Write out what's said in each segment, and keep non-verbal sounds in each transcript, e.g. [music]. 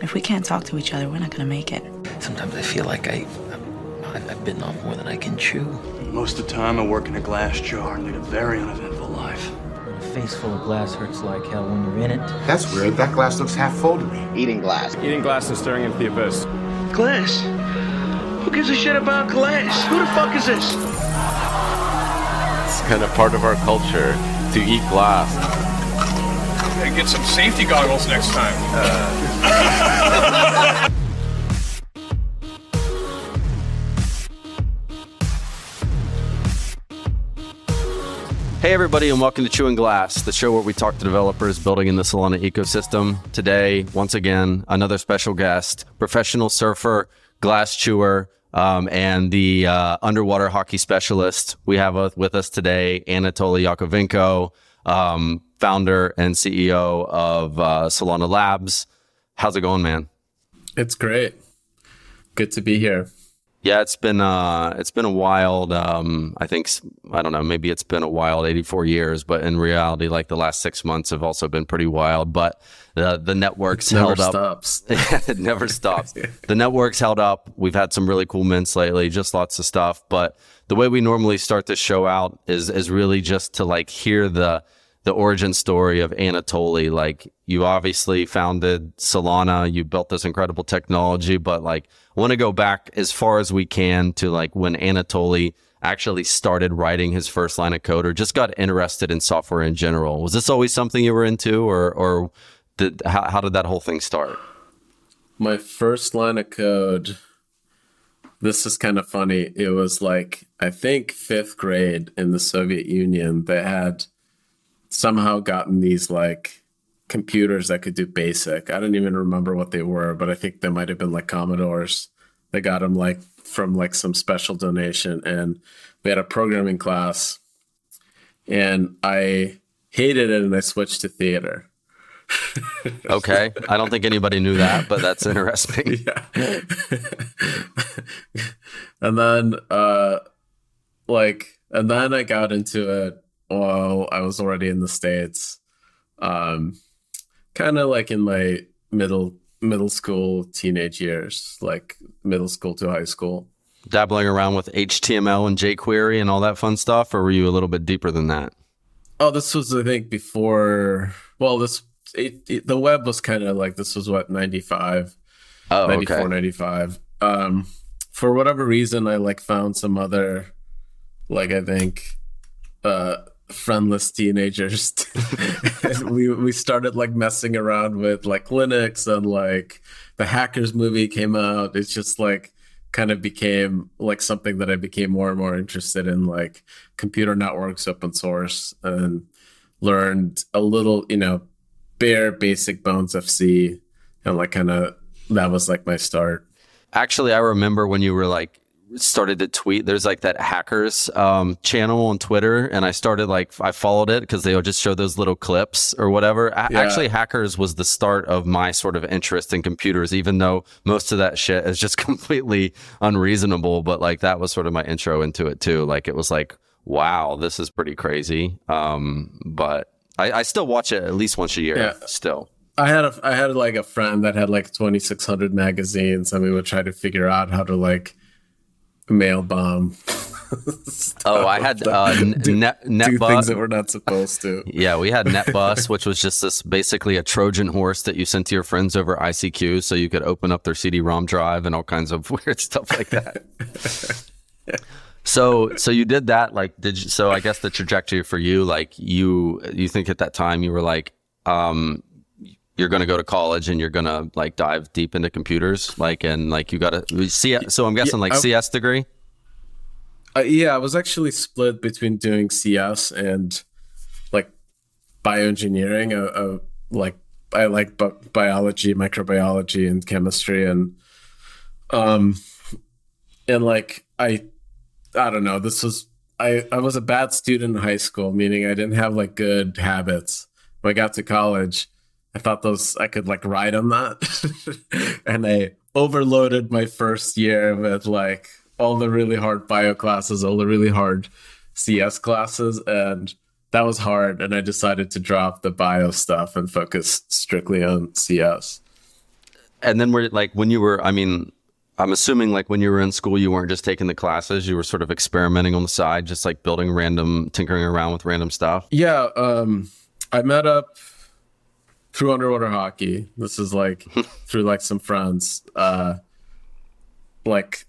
If we can't talk to each other, we're not gonna make it. Sometimes I feel like I, I've, I've bitten off more than I can chew. Most of the time, I work in a glass jar and lead a very uneventful life. A face full of glass hurts like hell when you're in it. That's weird. That glass looks half full to me. Eating glass. Eating glass and staring into the abyss. Glass? Who gives a shit about glass? Who the fuck is this? It's kind of part of our culture to eat glass. Gotta get some safety goggles next time. Uh. Hey, everybody, and welcome to Chewing Glass, the show where we talk to developers building in the Solana ecosystem. Today, once again, another special guest, professional surfer, glass chewer, um, and the uh, underwater hockey specialist. We have with us today Anatoly Yakovenko, um, founder and CEO of uh, Solana Labs. How's it going, man? It's great. Good to be here. Yeah, it's been uh, it's been a wild. Um, I think I don't know. Maybe it's been a wild eighty four years, but in reality, like the last six months have also been pretty wild. But the the networks it held never up. Stops. [laughs] it never stops. [laughs] the networks held up. We've had some really cool mints lately, just lots of stuff. But the way we normally start this show out is is really just to like hear the the origin story of Anatoly. Like you obviously founded Solana, you built this incredible technology, but like I want to go back as far as we can to like when Anatoly actually started writing his first line of code or just got interested in software in general. Was this always something you were into or or did, how, how did that whole thing start? My first line of code this is kind of funny. It was like I think 5th grade in the Soviet Union they had somehow gotten these like computers that could do basic. I don't even remember what they were, but I think they might have been like Commodores. They got them like from like some special donation, and we had a programming class, and I hated it, and I switched to theater. [laughs] okay, I don't think anybody knew that, but that's interesting. [laughs] yeah. [laughs] and then, uh, like, and then I got into it while I was already in the states. Um, kind of like in my middle middle school teenage years like middle school to high school dabbling around with html and jquery and all that fun stuff or were you a little bit deeper than that oh this was i think before well this it, it, the web was kind of like this was what 95 oh, 94 okay. 95 um for whatever reason i like found some other like i think uh friendless teenagers. [laughs] We we started like messing around with like linux and like the hackers movie came out. It's just like kind of became like something that i became more and more interested in like computer networks open source and learned a little you know bare basic bones of c and like kind of that was like my start. Actually i remember when you were like started to tweet. There's like that hackers um, channel on Twitter, and I started like I followed it because they would just show those little clips or whatever. A- Yeah. Actually, hackers was the start of my sort of interest in computers, even though most of that shit is just [laughs] completely unreasonable. But like that was sort of my intro into it too. Like it was like, wow, this is pretty crazy. Um, but I, I still watch it at least once a year. Yeah. Still. I had a I had like a friend that had like 2600 magazines and we would try to figure out how to like mail bomb. [laughs] Oh, I had uh, do, net do NetBus. things that we're not supposed to. [laughs] Yeah, we had NetBus, which was just this basically a Trojan horse that you sent to your friends over ICQ so you could open up their CD-ROM drive and all kinds of [laughs] weird stuff like that. so, so you did that. Like, did you? So, I guess the trajectory for you, like you, you think at that time you were like, um, you're going to go to college and you're going to like dive deep into computers, like, and like you got to see. So, I'm guessing like I- CS degree. Uh, yeah, I was actually split between doing CS and like bioengineering. Uh, uh, like I like bi- biology, microbiology, and chemistry, and um, and like I, I don't know. This was I. I was a bad student in high school, meaning I didn't have like good habits. When I got to college, I thought those I could like ride on that, [laughs] and I overloaded my first year with like all the really hard bio classes, all the really hard CS classes, and that was hard. And I decided to drop the bio stuff and focus strictly on CS. and then we're like when you were, I mean, I'm assuming like when you were in school, you weren't just taking the classes, you were sort of experimenting on the side, just like building random, tinkering around with random stuff. Yeah, um, I met up through underwater hockey. This is like [laughs] through like some friends. Uh, like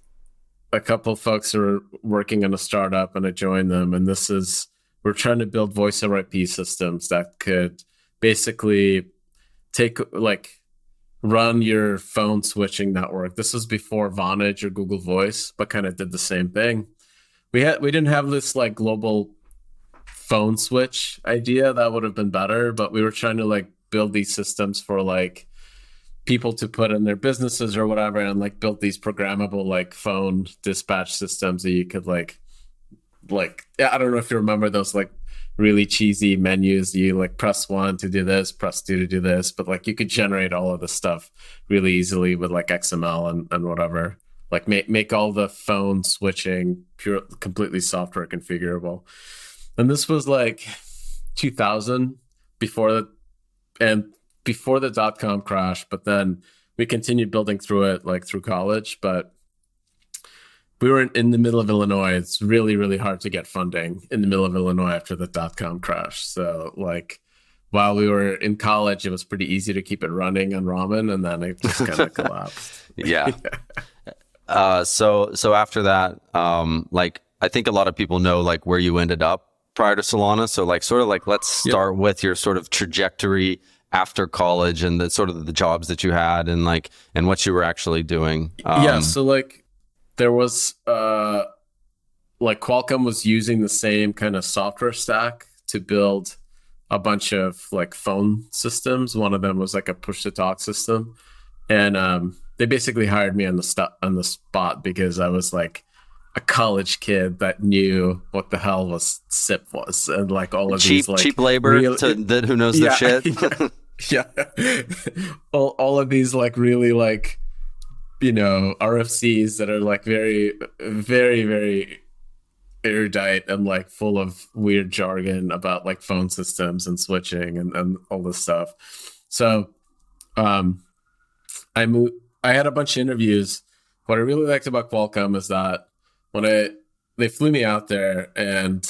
a couple folks are working on a startup, and I joined them. And this is we're trying to build voice over IP systems that could basically take like run your phone switching network. This was before Vonage or Google Voice, but kind of did the same thing. We had we didn't have this like global phone switch idea that would have been better, but we were trying to like build these systems for like people to put in their businesses or whatever and like built these programmable like phone dispatch systems that you could like like I don't know if you remember those like really cheesy menus. You like press one to do this, press two to do this, but like you could generate all of this stuff really easily with like XML and, and whatever. Like make make all the phone switching pure completely software configurable. And this was like 2000 before the and before the dot com crash, but then we continued building through it like through college, but we were in the middle of Illinois. It's really, really hard to get funding in the middle of Illinois after the dot com crash. So, like, while we were in college, it was pretty easy to keep it running on ramen, and then it just kind of [laughs] collapsed. [laughs] Yeah. Uh, so, so after that, um, like, I think a lot of people know like where you ended up prior to Solana. So, like, sort of like, let's start yep. with your sort of trajectory after college and the sort of the jobs that you had and like and what you were actually doing. Um, yeah. So, like there was uh like Qualcomm was using the same kind of software stack to build a bunch of like phone systems. One of them was like a push to talk system, and um, they basically hired me on the st- on the spot because I was like a college kid that knew what the hell was SIP was and like all of cheap these like cheap labor real, to, [laughs] that who knows yeah, their shit. Yeah, [laughs] yeah. all all of these like really like you know RFCs that are like very, very, very erudite and like full of weird jargon about like phone systems and switching and, and all this stuff. So, um, I moved. I had a bunch of interviews. What I really liked about Qualcomm is that when I they flew me out there and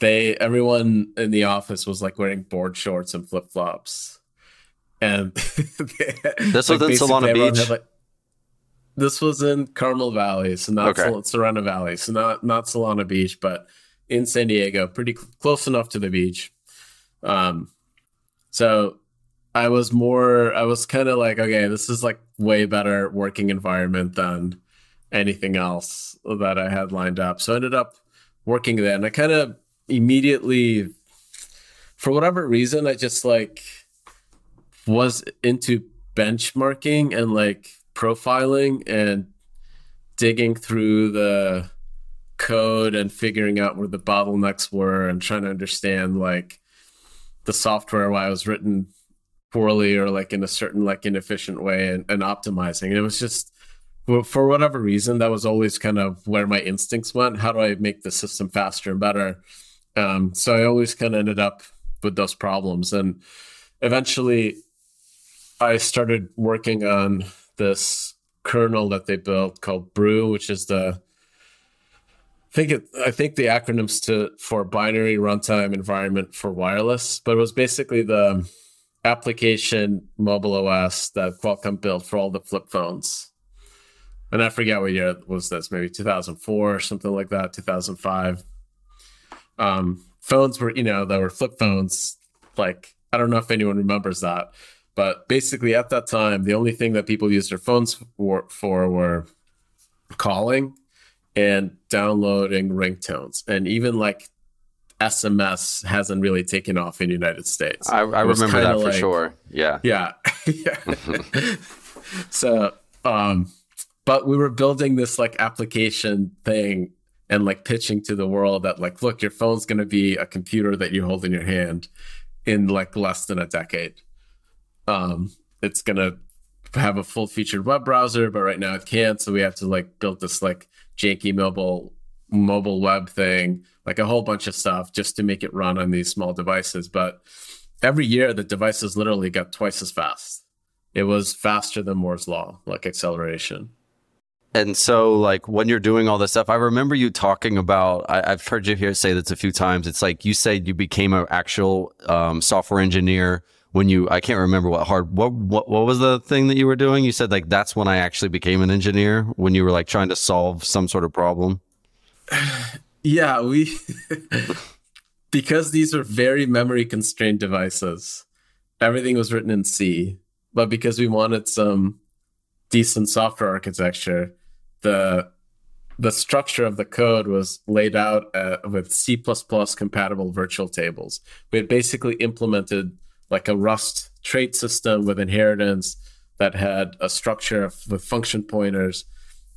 they everyone in the office was like wearing board shorts and flip flops, and [laughs] they, this like, was in Solana Beach. Like, this was in Carmel Valley, so not okay. Sol- Valley, so not not Solana Beach, but in San Diego, pretty cl- close enough to the beach. Um, so I was more, I was kind of like, okay, this is like way better working environment than anything else that I had lined up. So I ended up working there, and I kind of immediately, for whatever reason, I just like was into benchmarking and like profiling and digging through the code and figuring out where the bottlenecks were and trying to understand like the software why it was written poorly or like in a certain like inefficient way and, and optimizing. And it was just for whatever reason that was always kind of where my instincts went. How do I make the system faster and better? Um, so I always kind of ended up with those problems and eventually I started working on this kernel that they built called Brew, which is the I think it I think the acronyms to for binary runtime environment for wireless, but it was basically the application mobile OS that Qualcomm built for all the flip phones. And I forget what year it was this, maybe 2004 or something like that, 2005. Um, phones were, you know, there were flip phones. Like, I don't know if anyone remembers that, but basically, at that time, the only thing that people used their phones for, for were calling and downloading ringtones. And even like SMS hasn't really taken off in the United States. I, I remember that for like, sure. Yeah. Yeah. yeah. [laughs] [laughs] so, um, but we were building this like application thing and like pitching to the world that like, look, your phone's going to be a computer that you hold in your hand in like less than a decade. Um, it's gonna have a full featured web browser, but right now it can't. So we have to like build this like janky mobile mobile web thing, like a whole bunch of stuff just to make it run on these small devices. But every year the devices literally got twice as fast. it was faster than Moore's law, like acceleration. And so, like, when you're doing all this stuff, I remember you talking about, I, have heard you here say this a few times. It's like you said you became an actual um, software engineer when you, I can't remember what hard, what, what, what was the thing that you were doing? You said, like, that's when I actually became an engineer when you were like trying to solve some sort of problem. [sighs] Yeah, we, [laughs] because these are very memory constrained devices, everything was written in C. But because we wanted some decent software architecture, the the structure of the code was laid out uh, with C++ compatible virtual tables. We had basically implemented like a Rust trait system with inheritance that had a structure with function pointers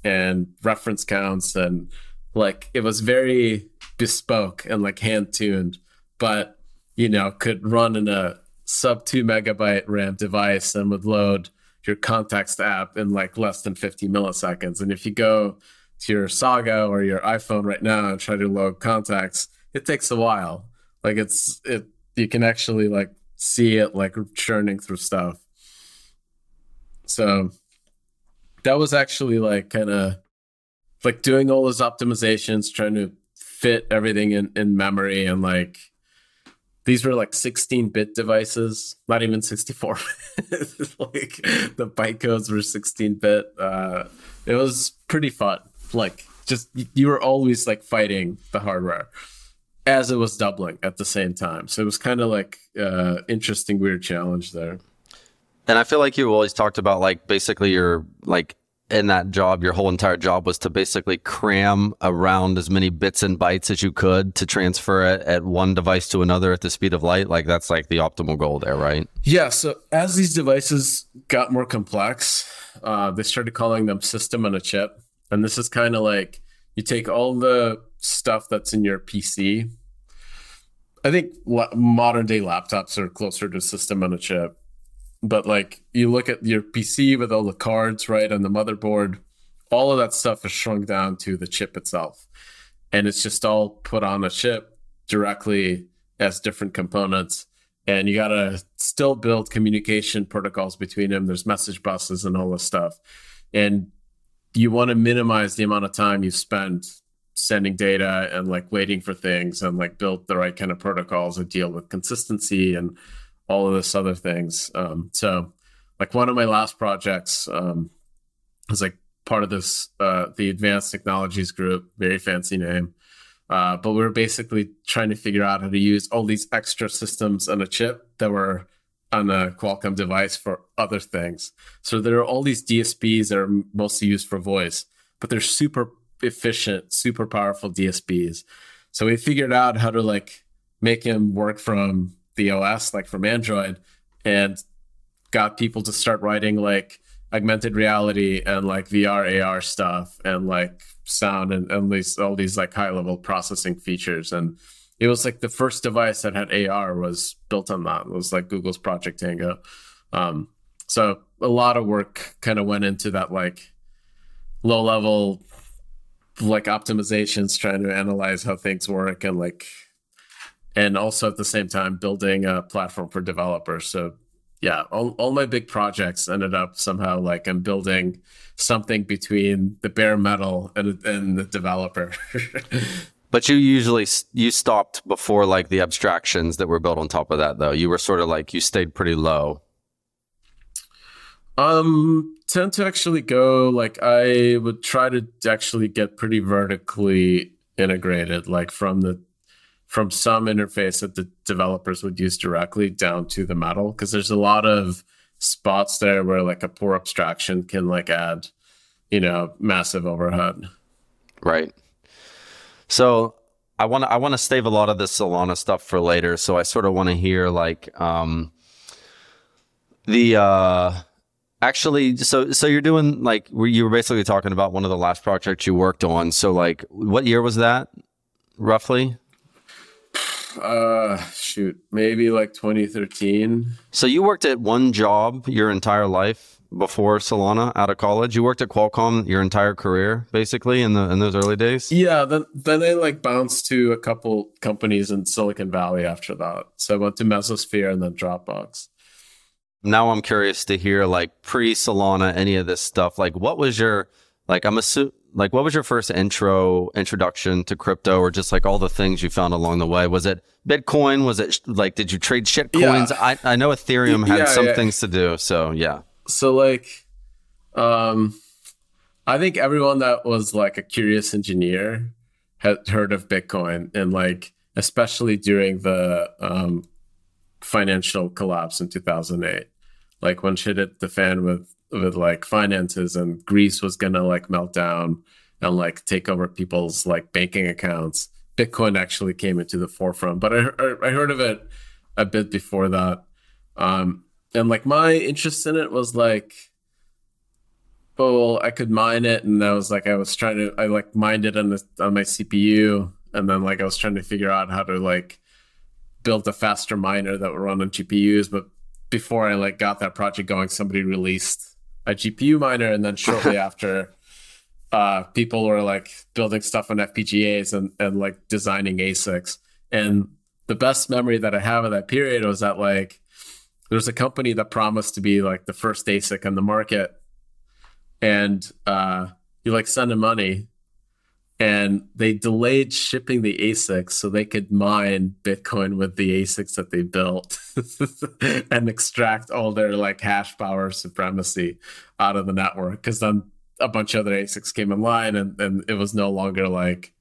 and reference counts and like it was very bespoke and like hand tuned, but you know, could run in a sub two megabyte RAM device and would load your contacts app in like less than 50 milliseconds. And if you go to your Saga or your iPhone right now and try to load contacts, it takes a while. Like it's it you can actually like see it like churning through stuff. So that was actually like kind of like doing all those optimizations, trying to fit everything in, in memory and like these were like 16 bit devices, not even 64. [laughs] like the bytecodes were 16 bit. Uh, it was pretty fun. Like just you were always like fighting the hardware as it was doubling at the same time. So it was kind of like uh interesting weird challenge there. And I feel like you always talked about like basically your like in that job, your whole entire job was to basically cram around as many bits and bytes as you could to transfer it at one device to another at the speed of light. Like that's like the optimal goal there, right? Yeah. So as these devices got more complex, uh, they started calling them system on a chip. And this is kind of like you take all the stuff that's in your PC. I think modern day laptops are closer to system on a chip but like you look at your PC with all the cards, right, and the motherboard, all of that stuff is shrunk down to the chip itself. And it's just all put on a chip directly as different components. And you got to still build communication protocols between them. There's message buses and all this stuff. And you want to minimize the amount of time you spend sending data and like waiting for things and like build the right kind of protocols that deal with consistency and all of this other things. Um, so, like one of my last projects um, was like part of this uh, the Advanced Technologies Group, very fancy name. Uh, but we were basically trying to figure out how to use all these extra systems on a chip that were on a Qualcomm device for other things. So there are all these DSPs that are mostly used for voice, but they're super efficient, super powerful DSPs. So we figured out how to like make them work from the OS, like from Android, and got people to start writing like augmented reality and like VR, AR stuff and like sound and, and these all these like high level processing features. And it was like the first device that had AR was built on that. It was like Google's Project Tango. Um, so a lot of work kind of went into that like low level like optimizations trying to analyze how things work and like and also at the same time building a platform for developers. So yeah, all, all my big projects ended up somehow like I'm building something between the bare metal and, and the developer. [laughs] but you usually you stopped before like the abstractions that were built on top of that though. You were sort of like you stayed pretty low. Um tend to actually go like I would try to actually get pretty vertically integrated like from the from some interface that the developers would use directly down to the metal because there's a lot of spots there where like a poor abstraction can like add you know massive overhead. Right. So i want to i want to save a lot of the solana stuff for later so i sort of want to hear like um the uh actually so so you're doing like you were basically talking about one of the last projects you worked on so like what year was that roughly uh shoot. Maybe like 2013 so you worked at one job your entire life before solana out of college? You worked at qualcomm your entire career basically in the in those early days? Yeah then then i like bounced to a couple companies in silicon valley after that. So i went to mesosphere and then dropbox. Now I'm curious to hear like pre Solana, any of this stuff. Like, what was your like? I'm assuming like what was your first intro introduction to crypto, or just like all the things you found along the way? Was it Bitcoin? Was it like did you trade shit coins? Yeah. I I know Ethereum had Yeah, some yeah. things to do, so yeah. so like um i think everyone that was like a curious engineer had heard of bitcoin and like especially during the um financial collapse in 2008 like when shit hit the fan with with like finances and greece was gonna like melt down and like take over people's like banking accounts. Bitcoin actually came into the forefront but i, I heard of it a bit before that. Um and like my interest in it was like oh i could mine it and i was like i was trying to i like mined it on the on my cpu and then like i was trying to figure out how to like build a faster miner that would run on gpus but before i like got that project going somebody released a gpu miner and then shortly [laughs] after uh people were like building stuff on fpgas and and like designing asics and the best memory that i have of that period was that like there was a company that promised to be like the first ASIC on the market, and uh, you like send them money, and they delayed shipping the ASICs so they could mine Bitcoin with the ASICs that they built [laughs] and extract all their like hash power supremacy out of the network. Because then a bunch of other ASICs came in line, and, and it was no longer like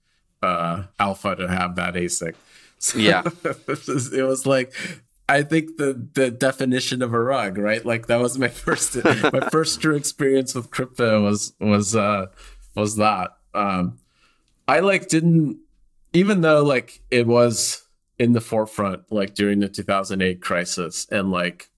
uh, alpha to have that ASIC. So [laughs] Yeah. it was- like I think the the definition of a rug, right? Like that was my [laughs] first my first true experience with crypto was was uh was that. Um I like didn't even though like it was in the forefront like during the 2008 crisis and like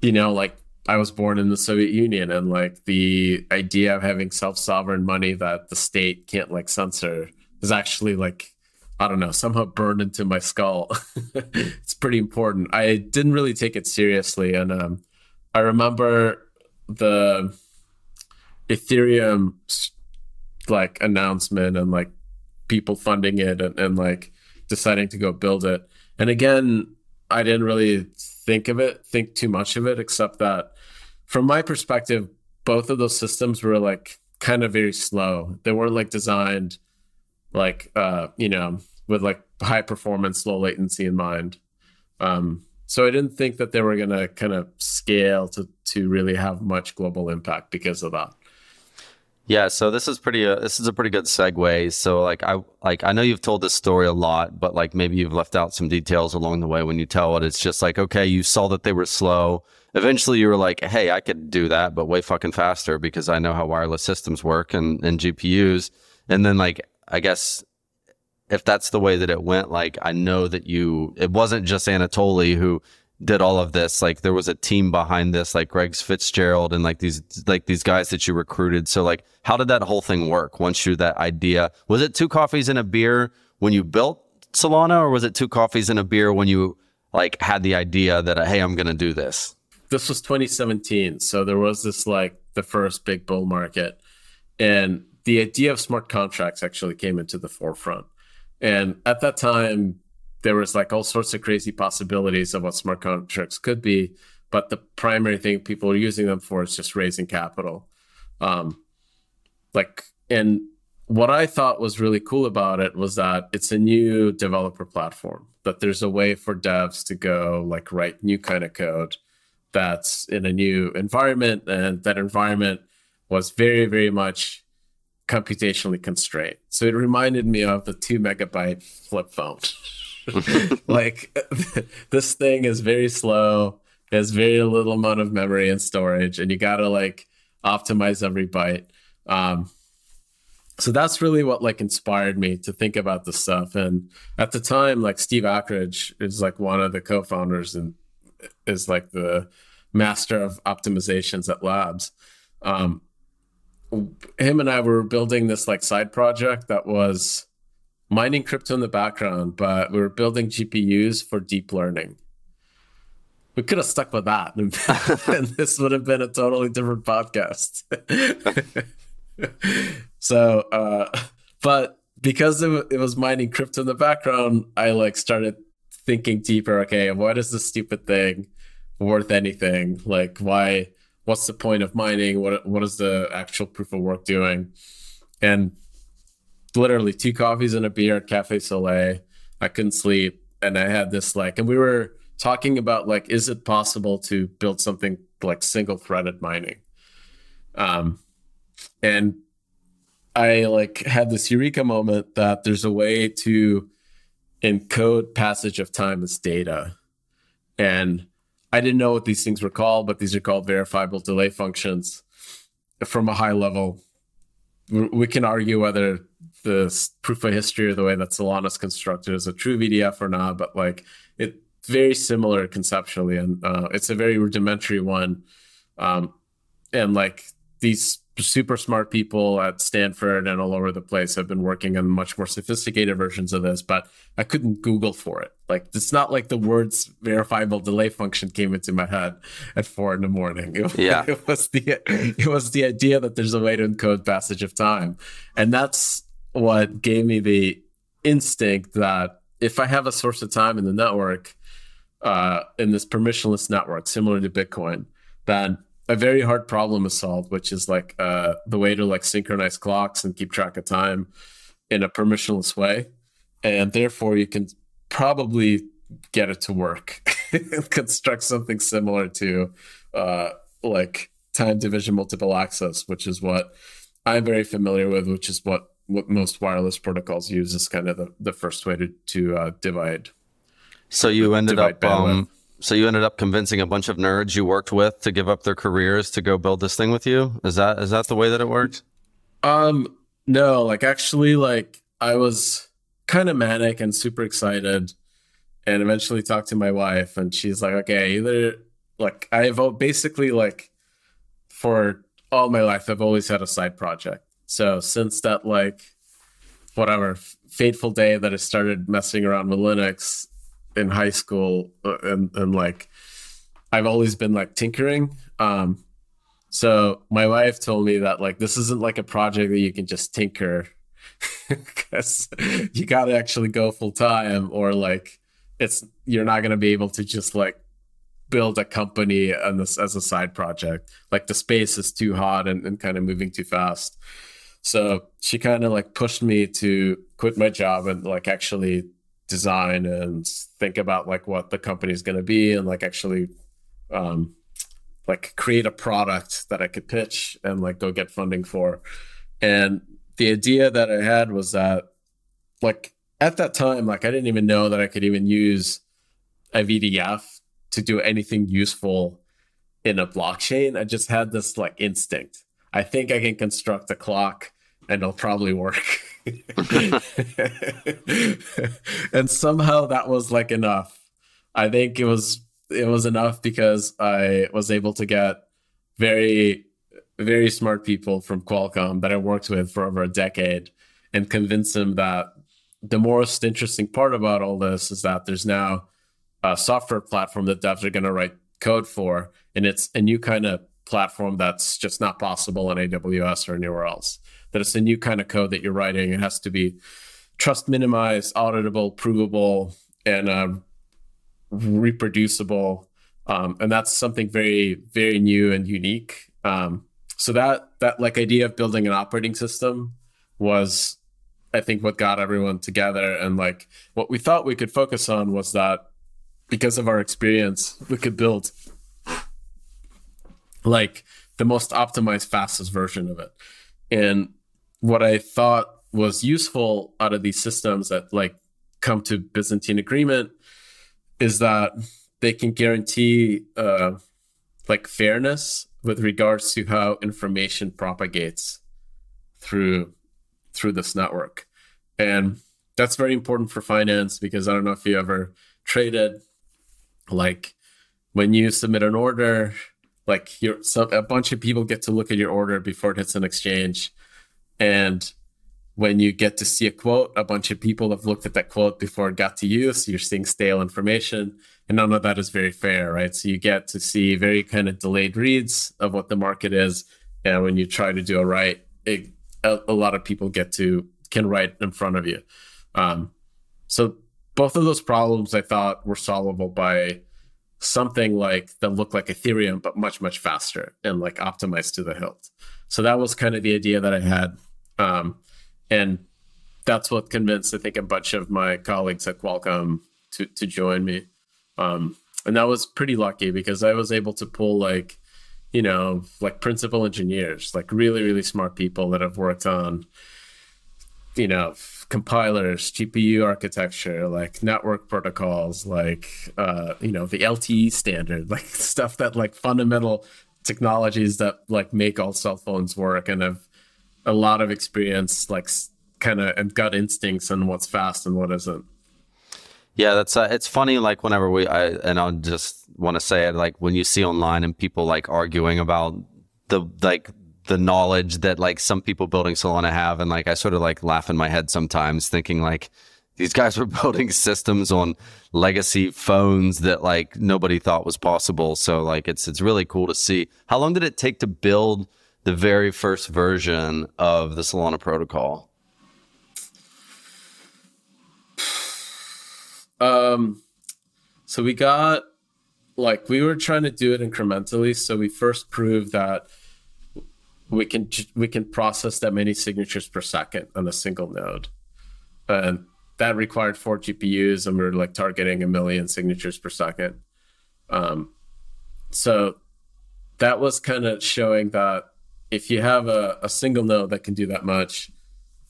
you know like I was born in the Soviet Union and like the idea of having self-sovereign money that the state can't like censor is actually like I don't know, somehow burned into my skull. [laughs] it's pretty important. I didn't really take it seriously. And um, I remember the Ethereum like announcement and like people funding it and, and like deciding to go build it. And again, I didn't really think of it, think too much of it, except that from my perspective, both of those systems were like kind of very slow. They weren't like designed like uh you know with like high performance low latency in mind um so i didn't think that they were to kind of scale to to really have much global impact because of that Yeah, so this is pretty. Uh, this is a pretty good segue. So, like, I like I know you've told this story a lot, but like maybe you've left out some details along the way when you tell it. It's just like, okay, you saw that they were slow. Eventually, you were like, hey, I could do that, but way fucking faster because I know how wireless systems work and and GPUs. And then, like, I guess if that's the way that it went, like, I know that you. It wasn't just Anatoly who did all of this like there was a team behind this like Greg Fitzgerald and like these like these guys that you recruited. So like how did that whole thing work once you that idea? Was it two coffees and a beer when you built Solana or was it two coffees and a beer when you like had the idea that hey I'm to do this this was 2017 so there was this like the first big bull market. And the idea of smart contracts actually came into the forefront. And at that time there was like all sorts of crazy possibilities of what smart contracts could be but the primary thing people are using them for is just raising capital. Um like and what i thought was really cool about it was that it's a new developer platform that there's a way for devs to go like write new kind of code that's in a new environment and that environment was very very much computationally constrained. So it reminded me of the two megabyte flip phone [laughs] [laughs] [laughs] like [laughs] this thing is very slow has very little amount of memory and storage and you gotta like optimize every byte. Um so that's really what like inspired me to think about this stuff and at the time like steve akridge is like one of the co-founders and is like the master of optimizations at labs. Um him and i were building this like side project that was mining crypto in the background, but we were building GPUs for deep learning. We could have stuck with that, and, [laughs] this would have been a totally different podcast. [laughs] so, uh, but because it, it was mining crypto in the background, I like started thinking deeper. Okay, what is this stupid thing? worth anything. Like, why? What's the point of mining? What What is the actual proof of work doing? And literally two coffees and a beer at Cafe Soleil. I couldn't sleep, and I had this like, and we were talking about like, is it possible to build something like single threaded mining? Um, and I like had this eureka moment that there's a way to encode passage of time as data. And I didn't know what these things were called, but these are called verifiable delay functions. From a high level, we can argue whether the proof of history or the way that Solana is constructed is a true VDF or not, but like it's very similar conceptually, and uh, it's a very rudimentary one. Um, and like these super smart people at Stanford and all over the place have been working on much more sophisticated versions of this, but I couldn't Google for it. Like it's not like the words verifiable delay function came into my head at four in the morning. [laughs] It, yeah. it was the it was the idea that there's a way to encode passage of time. And that's what gave me the instinct that if I have a source of time in the network, uh, in this permissionless network, similar to Bitcoin, then a very hard problem is solved, which is like uh, the way to like synchronize clocks and keep track of time in a permissionless way, and therefore you can probably get it to work [laughs] construct something similar to uh, like time division multiple access, which is what I'm very familiar with, which is what what most wireless protocols use is kind of the, the first way to to uh, divide. So you ended up um, so you ended up convincing a bunch of nerds you worked with to give up their careers to go build this thing with you. Is that is that the way that it worked? Um, no, like actually, like I was kind of manic and super excited, and eventually talked to my wife, and she's like, "Okay, either like I've basically like for all my life, I've always had a side project. So since that like whatever fateful day that I started messing around with Linux, in high school uh, and, and like I've always been like tinkering. Um, so my wife told me that like this isn't like a project that you can just tinker [laughs] because you got to actually go full time or like it's you're not going to be able to just like build a company on this as a side project. Like the space is too hot and, and kind of moving too fast. So she kind of like pushed me to quit my job and like actually design and think about like what the company is going to be and like actually um like create a product that I could pitch and like go get funding for. And the idea that I had was that like at that time like I didn't even know that I could even use a VDF to do anything useful in a blockchain. I just had this like instinct. I think I can construct a clock and it'll probably work. [laughs] [laughs] and somehow that was like enough. I think it was it was enough because I was able to get very very smart people from Qualcomm that I worked with for over a decade and convince them that the most interesting part about all this is that there's now a software platform that devs are going to write code for and it's a new kind of platform that's just not possible in AWS or anywhere else that it's a new kind of code that you're writing. It has to be trust minimized, auditable, provable, and uh, reproducible. Um, and that's something very, very new and unique. Um, so that that like idea of building an operating system was, I think, what got everyone together. And like what we thought we could focus on was that because of our experience, we could build like the most optimized, fastest version of it. And what I thought was useful out of these systems that like come to Byzantine agreement is that they can guarantee uh, like fairness with regards to how information propagates through through this network, and that's very important for finance because I don't know if you ever traded like when you submit an order like you're some, a bunch of people get to look at your order before it hits an exchange and when you get to see a quote, a bunch of people have looked at that quote before it got to you. So you're seeing stale information. And none of that is very fair, right? So you get to see very kind of delayed reads of what the market is. And when you try to do a write, it, a, a, lot of people get to can write in front of you. Um, so both of those problems I thought were solvable by something like that looked like Ethereum, but much, much faster and like optimized to the hilt. So that was kind of the idea that I had. Um, and that's what convinced, I think, a bunch of my colleagues at Qualcomm to, to join me. Um, and that was pretty lucky because I was able to pull like, you know, like principal engineers, like really, really smart people that have worked on, you know, compilers, GPU architecture, like network protocols, like uh, you know the LTE standard, [laughs] like stuff that like fundamental technologies that like make all cell phones work, and have a lot of experience, like kind of and gut instincts on what's fast and what isn't. Yeah, that's uh, it's funny. Like whenever we, I and I just want to say it, like when you see online and people like arguing about the like the knowledge that like some people building Solana have. And like I sort of like laugh in my head sometimes thinking like these guys [laughs] were building systems on legacy phones that like nobody thought was possible. So like it's it's really cool to see. How long did it take to build the very first version of the Solana protocol? Um so we got like we were trying to do it incrementally. So we first proved that we can we can process that many signatures per second on a single node, and that required four GPUs, and we are like targeting a million signatures per second. Um, so that was kind of showing that if you have a, a single node that can do that much,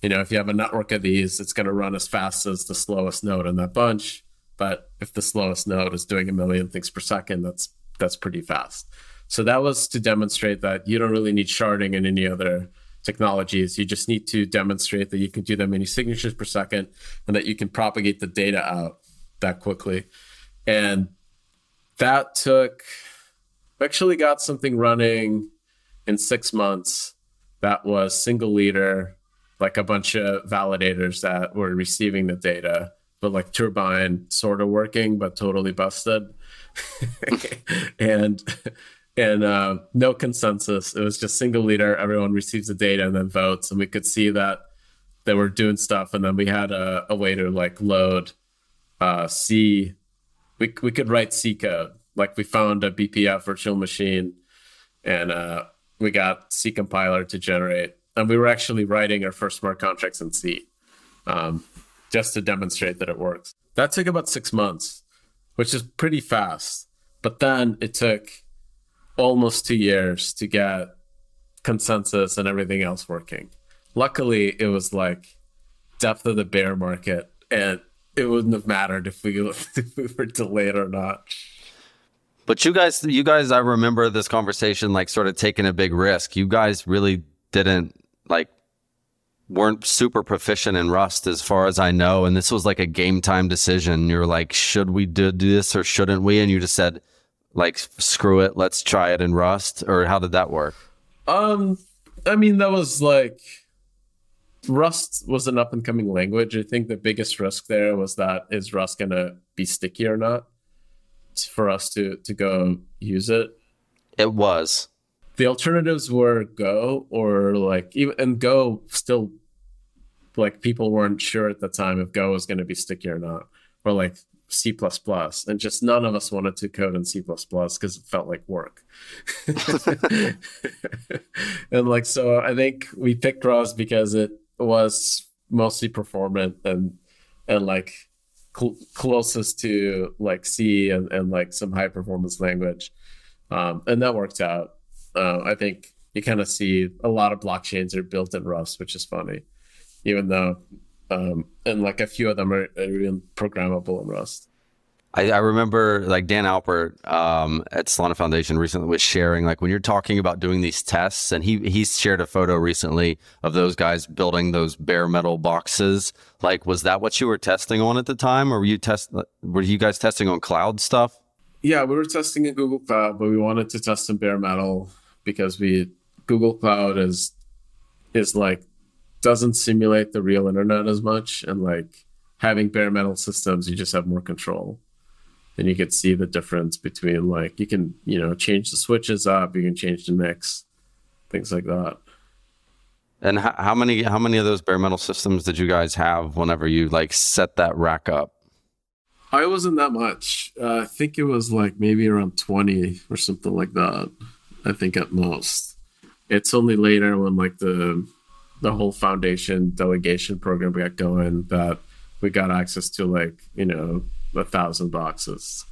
you know, if you have a network of these, it's going to run as fast as the slowest node in that bunch. But if the slowest node is doing a million things per second, that's that's pretty fast. So that was to demonstrate that you don't really need sharding in any other technologies. You just need to demonstrate that you can do that many signatures per second and that you can propagate the data out that quickly. And that took, actually got something running in six months that was single leader, like a bunch of validators that were receiving the data, but like Turbine sort of working, but totally busted. [laughs] and and uh, no consensus. It was just single leader. Everyone receives the data and then votes, and we could see that they were doing stuff. And then we had a, a way to like load uh, C. We we could write C code. Like we found a BPF virtual machine, and uh, we got C compiler to generate. And we were actually writing our first smart contracts in C, um, just to demonstrate that it works. That took about six months, which is pretty fast. But then it took almost two years to get consensus and everything else working. Luckily, it was like depth of the bear market, and it wouldn't have mattered if we, [laughs] if we were delayed or not. But you guys, you guys, I remember this conversation like sort of taking a big risk. You guys really didn't like weren't super proficient in Rust as far as I know, and this was like a game time decision. You're like, should we do this or shouldn't we? And you just said, like screw it let's try it in rust or how did that work? Um i mean that was like rust was an up and coming language. I think the biggest risk there was that is rust gonna be sticky or not for us to to go use it? It was. The alternatives were go or like even and go still like people weren't sure at the time if go was going to be sticky or not or like C++, and just none of us wanted to code in C++ because it felt like work. [laughs] and like so, I think we picked Rust because it was mostly performant and and like cl- closest to like C and, and like some high performance language, um, and that worked out. Uh, I think you kind of see a lot of blockchains are built in Rust, which is funny, even though um, and like a few of them are, even programmable in Rust. I, I, remember like Dan Albert um, at Solana Foundation recently was sharing like when you're talking about doing these tests, and he he shared a photo recently of those guys building those bare metal boxes. Like, was that what you were testing on at the time, or were you test were you guys testing on cloud stuff? Yeah, we were testing in Google Cloud, but we wanted to test in bare metal because we Google Cloud is is like doesn't simulate the real internet as much and like having bare metal systems you just have more control and you could see the difference between like you can you know change the switches up you can change the mix things like that and how, how many how many of those bare metal systems did you guys have whenever you like set that rack up I wasn't that much. Uh, I think it was like maybe around 20 or something like that. I think at most. It's only later when like the the whole foundation delegation program we got going that we got access to like, you know, a thousand boxes.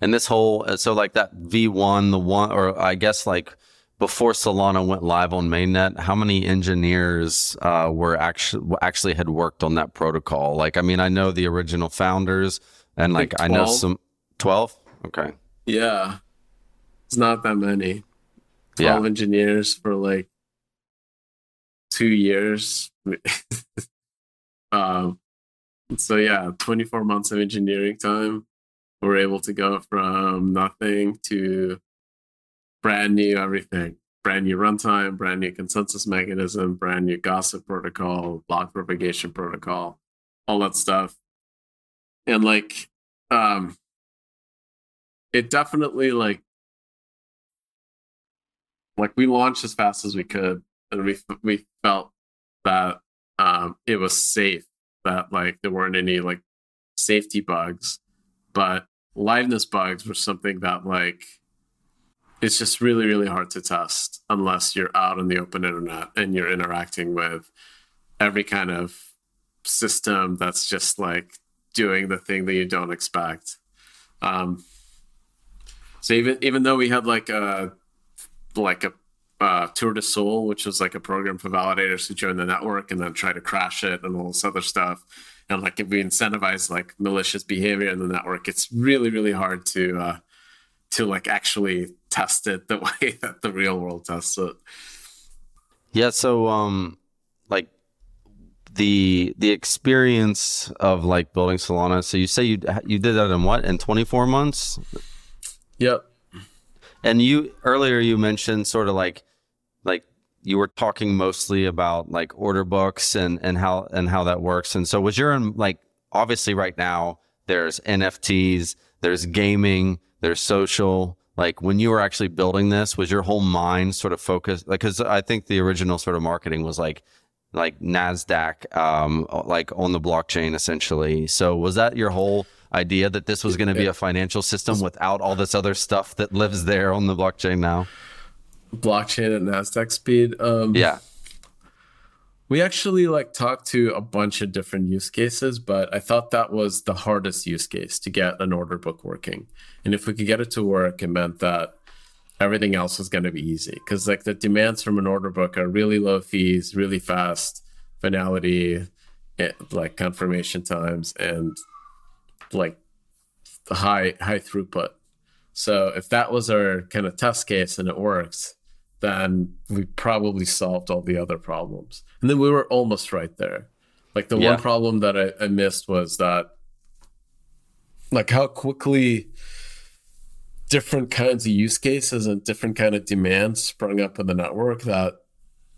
And this whole uh, so like that V1, the one or I guess like before Solana went live on mainnet, how many engineers uh, were actually actually had worked on that protocol? Like, I mean, I know the original founders, and like I, I know some twelve. Okay. Yeah, it's not that many. Twelve yeah. engineers for like two years. [laughs] um. So yeah, twenty four months of engineering time. We're able to go from nothing to brand new everything brand new runtime, brand new consensus mechanism, brand new gossip protocol, block propagation protocol, all that stuff. And like, um, it definitely like, like we launched as fast as we could, and we we felt that um, it was safe, that like there weren't any like safety bugs, but liveness bugs were something that like it's just really really hard to test unless you're out in the open internet and you're interacting with every kind of system that's just like doing the thing that you don't expect. Um, so even even though we had like a like a uh, tour de sol which was like a program for validators who join the network and then try to crash it and all this other stuff and like if we incentivize like malicious behavior in the network it's really really hard to uh, to like actually test it the [laughs] way that the real world tests it. Yeah, so um like the the experience of like building Solana. So you say you you did that in what in 24 months? Yep. And you earlier you mentioned sort of like like you were talking mostly about like order books and and how and how that works. And so was your like obviously right now there's NFTs, there's gaming, there's social. Like when you were actually building this, was your whole mind sort of focused? Like, because I think the original sort of marketing was like, like Nasdaq, um, like on the blockchain essentially. So was that your whole idea that this was going to be a financial system without all this other stuff that lives there on the blockchain now? Blockchain at Nasdaq speed. Um, yeah we actually like talked to a bunch of different use cases, but I thought that was the hardest use case to get an order book working. And if we could get it to work, it meant that everything else was going to be easy because like the demands from an order book are really low fees, really fast finality, eh, like confirmation times, and like the high high throughput. So if that was our kind of test case and it works, then we probably solved all the other problems. And then we were almost right there. Like the yeah. one problem that I, I missed was that, like, how quickly different kinds of use cases and different kind of demands sprung up in the network that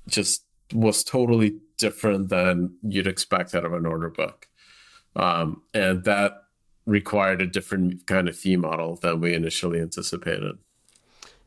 just was totally different than you'd expect out of an order book. Um, and that required a different kind of fee model than we initially anticipated.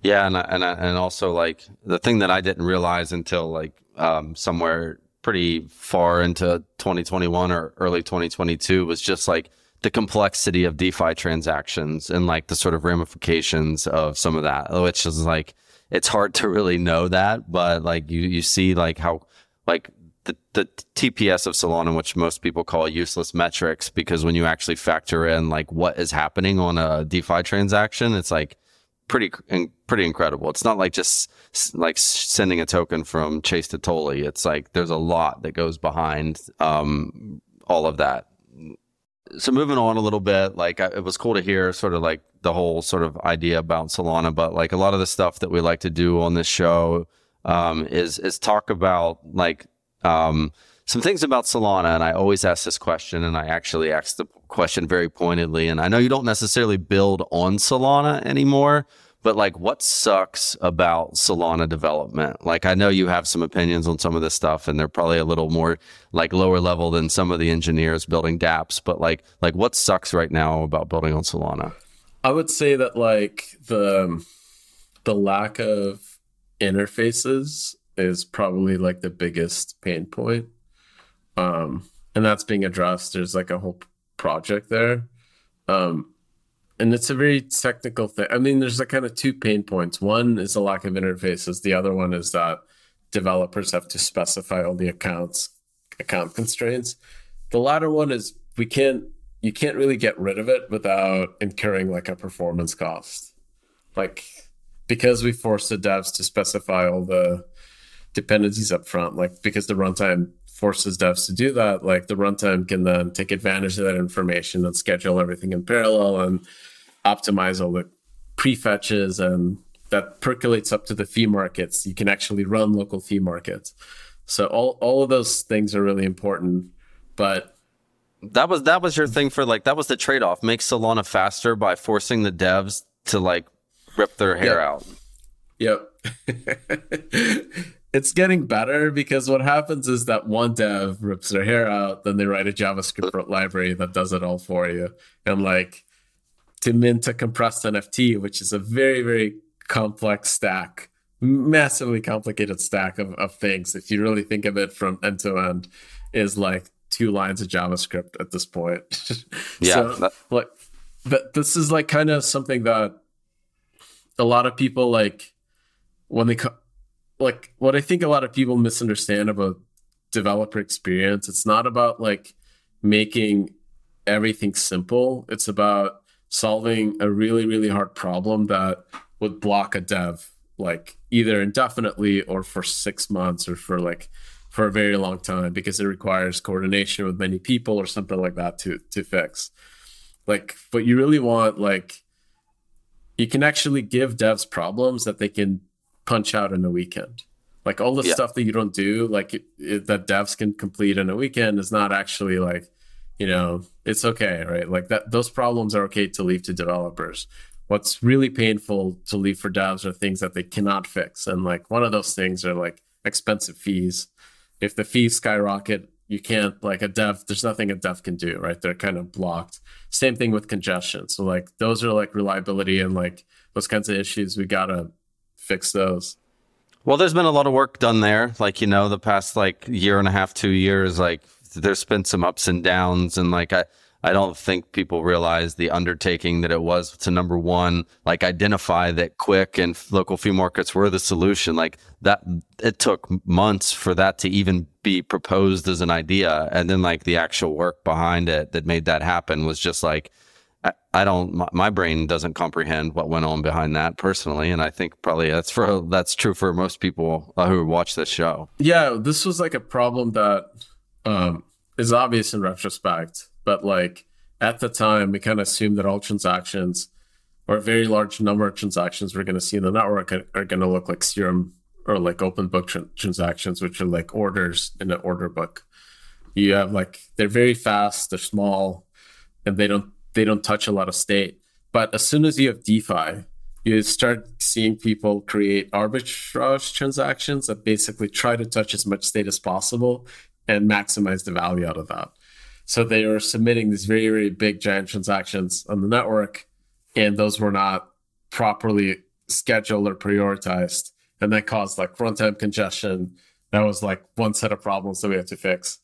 Yeah, and and and also like the thing that I didn't realize until like um, somewhere pretty far into 2021 or early 2022 was just like the complexity of DeFi transactions and like the sort of ramifications of some of that, which is like it's hard to really know that, but like you you see like how like the, the TPS of Solana, which most people call useless metrics, because when you actually factor in like what is happening on a DeFi transaction, it's like pretty pretty incredible. It's not like just like sending a token from Chase to Toly. It's like there's a lot that goes behind um, all of that. So moving on a little bit, like it was cool to hear sort of like the whole sort of idea about Solana, but like a lot of the stuff that we like to do on this show um, is is talk about like um, some things about Solana. And I always ask this question, and I actually asked the question very pointedly. And I know you don't necessarily build on Solana anymore, but like what sucks about Solana development? Like I know you have some opinions on some of this stuff and they're probably a little more like lower level than some of the engineers building dApps, but like like what sucks right now about building on Solana? I would say that like the the lack of interfaces is probably like the biggest pain point. Um and that's being addressed. There's like a whole project there. Um, and it's a very technical thing. I mean, there's a kind of two pain points. One is the lack of interfaces. The other one is that developers have to specify all the accounts account constraints. The latter one is we can't you can't really get rid of it without incurring like a performance cost. Like because we force the devs to specify all the dependencies up front, like because the runtime forces devs to do that, like the runtime can then take advantage of that information and schedule everything in parallel and optimize all the prefetches and that percolates up to the fee markets. You can actually run local fee markets. So all all of those things are really important. But that was that was your thing for like that was the trade off. Make Solana faster by forcing the devs to like rip their hair Yep. out. Yep. [laughs] it's getting better because what happens is that one dev rips their hair out, then they write a JavaScript library that does it all for you. And like to mint a compressed NFT, which is a very, very complex stack, massively complicated stack of, of things. If you really think of it from end to end, is like two lines of JavaScript at this point. [laughs] Yeah, so, that- like, but this is like kind of something that a lot of people like when they co- like what I think a lot of people misunderstand about developer experience. It's not about like making everything simple. It's about solving a really really hard problem that would block a dev like either indefinitely or for 6 months or for like for a very long time because it requires coordination with many people or something like that to to fix. Like what you really want like you can actually give devs problems that they can punch out in a weekend. Like all the Yeah. stuff that you don't do, like it, it, that devs can complete in a weekend, is not actually like, you know, it's okay, right? Like that, those problems are okay to leave to developers. What's really painful to leave for devs are things that they cannot fix, and like one of those things are like expensive fees. If the fees skyrocket, you can't like a dev. There's nothing a dev can do, right? They're kind of blocked. Same thing with congestion. So like those are like reliability and like those kinds of issues. We gotta fix those. Well, there's been a lot of work done there. Like, you know, the past like year and a half, two years, like there's been some ups and downs. And like, I, I don't think people realize the undertaking that it was to number one, like identify that QUIC and local fee markets were the solution. Like that, it took months for that to even be proposed as an idea. And then like the actual work behind it that made that happen was just like, I, don't, my, my brain doesn't comprehend what went on behind that personally. And I think probably that's for, that's true for most people uh, who watch this show. Yeah, this was like a problem that um, is obvious in retrospect, but like at the time, we kind of assumed that all transactions or a very large number of transactions we're going to see in the network are, are going to look like Serum or like OpenBook tran- transactions, which are like orders in an order book. You have like they're very fast, they're small, and they don't they don't touch a lot of state. But as soon as you have DeFi, you start seeing people create arbitrage transactions that basically try to touch as much state as possible and maximize the value out of that. So they are submitting these very, very big giant transactions on the network, and those were not properly scheduled or prioritized. And that caused like runtime congestion. That was like one set of problems that we had to fix.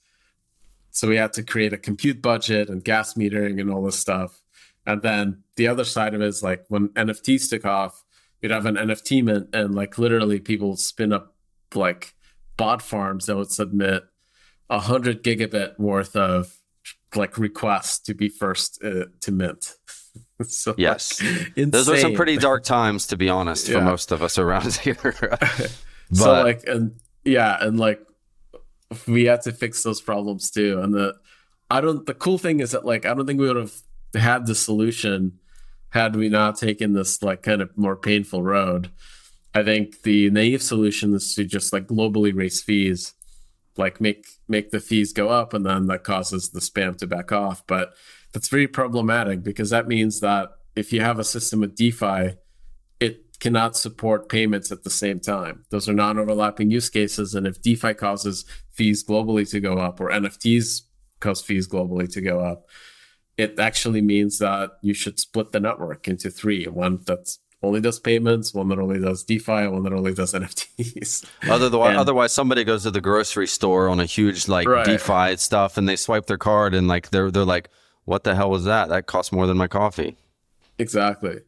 So we had to create a compute budget and gas metering and all this stuff. And then the other side of it is like when NFTs took off, you'd have an NFT mint and like literally people spin up like bot farms that would submit a hundred gigabit worth of like requests to be first uh, to mint. [laughs] so Yes. like, Those were some pretty dark times, to be honest, for most of us around [laughs] here. so like and yeah and like we had to fix those problems too. And the i don't the cool thing is that like i don't think we would have had the solution had we not taken this like kind of more painful road. I think the naive solution is to just like globally raise fees like make make the fees go up and then that causes the spam to back off. But that's very problematic because that means that if you have a system with defi cannot support payments at the same time. Those are non overlapping use cases. And if DeFi causes fees globally to go up or NFTs cause fees globally to go up, it actually means that you should split the network into three one that's only does payments, one that only does DeFi, one that only does [laughs] NFTs. Otherwise, And- otherwise, somebody goes to the grocery store on a huge like Right. DeFi stuff, and they swipe their card, and like they're they're like, what the hell was that? That cost more than my coffee. Exactly.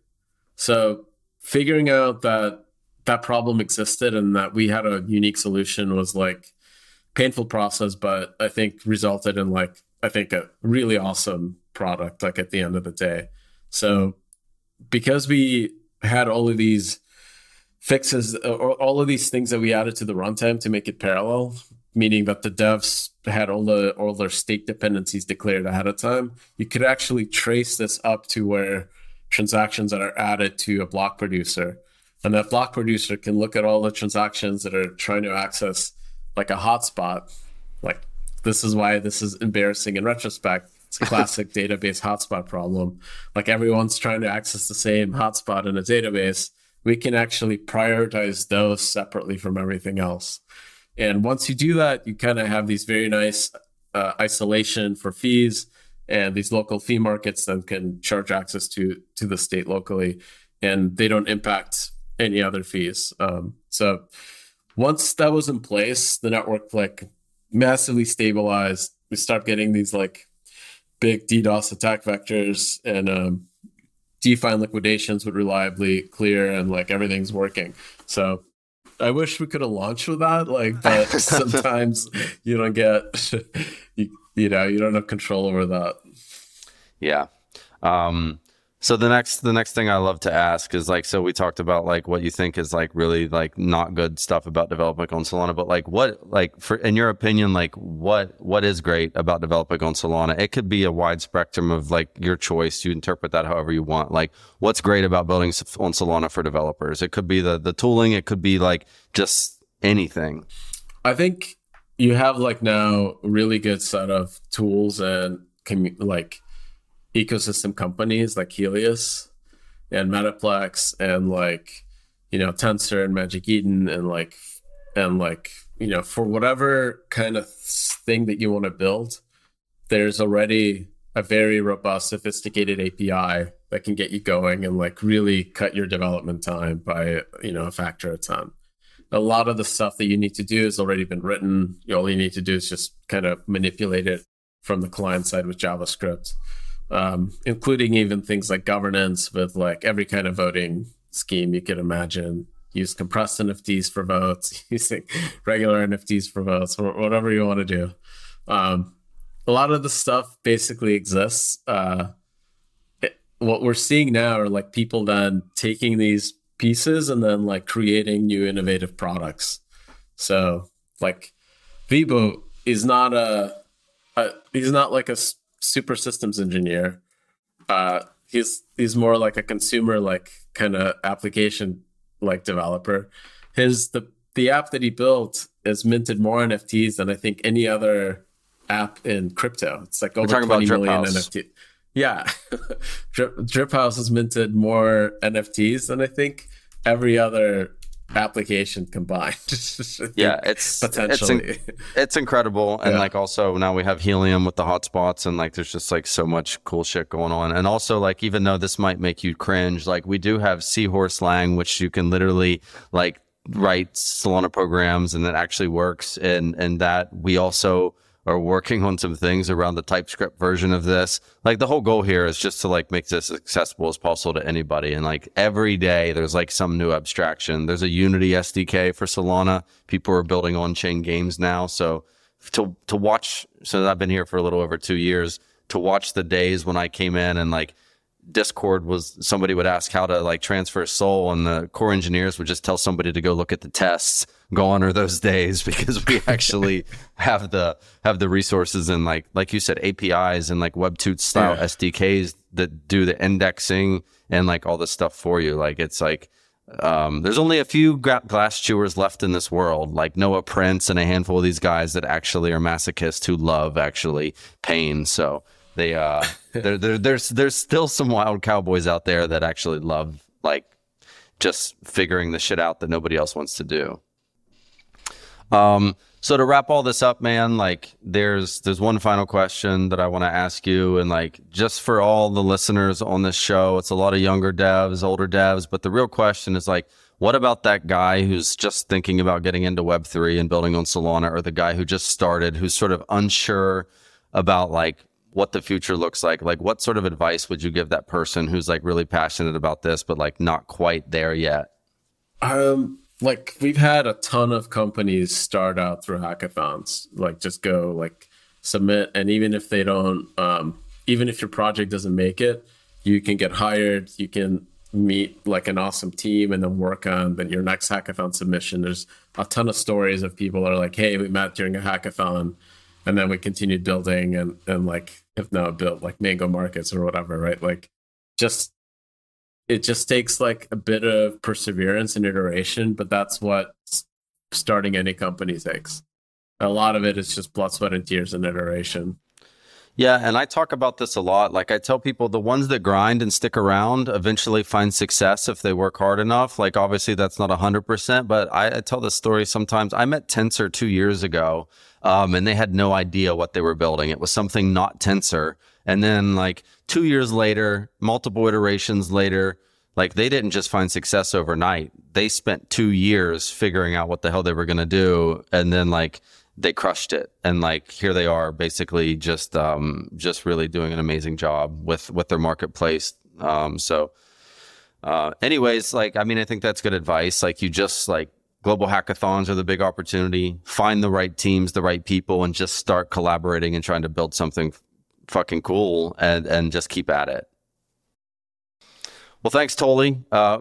So figuring out that that problem existed and that we had a unique solution was like painful process, but I think resulted in like I think a really awesome product. Like at the end of the day, so because we had all of these fixes uh, or all of these things that we added to the runtime to make it parallel meaning that the devs had all the all their state dependencies declared ahead of time you could actually trace this up to where transactions that are added to a block producer. And that block producer can look at all the transactions that are trying to access like a hotspot. Like this is why this is embarrassing in retrospect. It's a [laughs] classic database hotspot problem. Like everyone's trying to access the same hotspot in a database. We can actually prioritize those separately from everything else. And once you do that, you kind of have these very nice uh, isolation for fees and these local fee markets then can charge access to to the state locally, and they don't impact any other fees. Um, so once that was in place, the network like massively stabilized. We start getting these like big DDoS attack vectors, and um, DeFi liquidations would reliably clear and like everything's working. So I wish we could have launched with that, like, but [laughs] sometimes you don't get, [laughs] you, you know, you don't have control over that. Yeah. Um, so the next the next thing I love to ask is like so we talked about like what you think is like really like not good stuff about developing on Solana, but like what like for in your opinion like what what is great about developing on Solana? It could be a wide spectrum of like your choice. You interpret that however you want. Like what's great about building on Solana for developers? It could be the the tooling. It could be like just anything. I think you have like now really good set of tools and commu- like ecosystem companies like Helius and Metaplex and like you know Tensor and Magic Eden and like and like you know for whatever kind of thing that you want to build, there's already a very robust, sophisticated API that can get you going and like really cut your development time by you know a factor of ten. A lot of the stuff that you need to do has already been written. All you need to do is just kind of manipulate it from the client side with JavaScript um, including even things like governance with like every kind of voting scheme you could imagine. Use compressed NFTs for votes, [laughs] using regular NFTs for votes, or whatever you want to do. Um, a lot of the stuff basically exists. Uh, it, what we're seeing now are like people then taking these pieces and then like creating new innovative products. So like Vibhu is not a, a he's not like a super systems engineer. Uh, he's he's more like a consumer like kind of application like developer. His the the app that he built has minted more NFTs than I think any other app in crypto. It's like over 20 million NFT. Yeah. [laughs] Drip, DRiP Haus has minted more NFTs than I think every other application combined. [laughs] yeah, it's potentially it's, in, it's incredible, and yeah. like also now we have helium with the hotspots, and like there's just like so much cool shit going on, and also like even though this might make you cringe, like we do have Seahorse Lang, which you can literally like write Solana programs, and that actually works, and and that we also are working on some things around the TypeScript version of this. Like the whole goal here is just to like make this accessible as possible to anybody. And like every day there's like some new abstraction. There's a Unity SDK for Solana. People are building on-chain games now. So to to watch since I've been here for a little over two years, to watch the days when I came in and like Discord was somebody would ask how to like transfer SOL and the core engineers would just tell somebody to go look at the tests. Gone are those days [laughs] because we actually [laughs] have the have the resources and like like you said APIs and like Web2 style yeah. SDKs that do the indexing and like all this stuff for you. Like it's like um, there's only a few glass chewers left in this world, like Noah Prince and a handful of these guys that actually are masochists who love actually pain. So they uh, [laughs] there, there, there's there's still some wild cowboys out there that actually love like just figuring the shit out that nobody else wants to do. Um, so to wrap all this up, man, like there's there's one final question that I want to ask you, and like just for all the listeners on this show, it's a lot of younger devs, older devs, but the real question is like, what about that guy who's just thinking about getting into Web three and building on Solana, or the guy who just started, who's sort of unsure about like what the future looks like, like what sort of advice would you give that person who's like really passionate about this, but like not quite there yet? Um, like we've had a ton of companies start out through hackathons, like just go like submit, and even if they don't, um, even if your project doesn't make it, you can get hired. You can meet like an awesome team and then work on then your next hackathon submission. There's a ton of stories of people that are like, hey, we met during a hackathon and then we continued building and and like have now built like mango markets or whatever, right? Like just it just takes like a bit of perseverance and iteration, but that's what starting any company takes. A lot of it is just blood, sweat, and tears and iteration. Yeah, and I talk about this a lot. Like I tell people the ones that grind and stick around eventually find success if they work hard enough. Like obviously that's not 100%, but I, I tell this story sometimes. I met Tensor 2 years ago. Um, and they had no idea what they were building. It was something not Tensor. And then like 2 years later, multiple iterations later, like they didn't just find success overnight. They spent 2 years figuring out what the hell they were going to do and then like they crushed it. And like here they are basically just um just really doing an amazing job with with their marketplace. Um so uh anyways like i mean i think that's good advice. Like you just like global hackathons are the big opportunity. Find the right teams the right people and just start collaborating and trying to build something fucking cool and and just keep at it well thanks Toly uh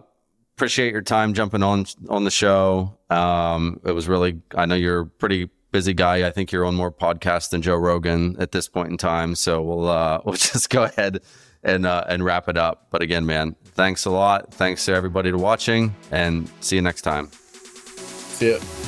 appreciate your time jumping on on the show um it was really i know you're a pretty busy guy. I think you're on more podcasts than Joe Rogan at this point in time. So we'll uh, [laughs] we'll just go ahead and uh, and wrap it up. But again, man, thanks a lot. Thanks to everybody to watching, and see you next time. See ya.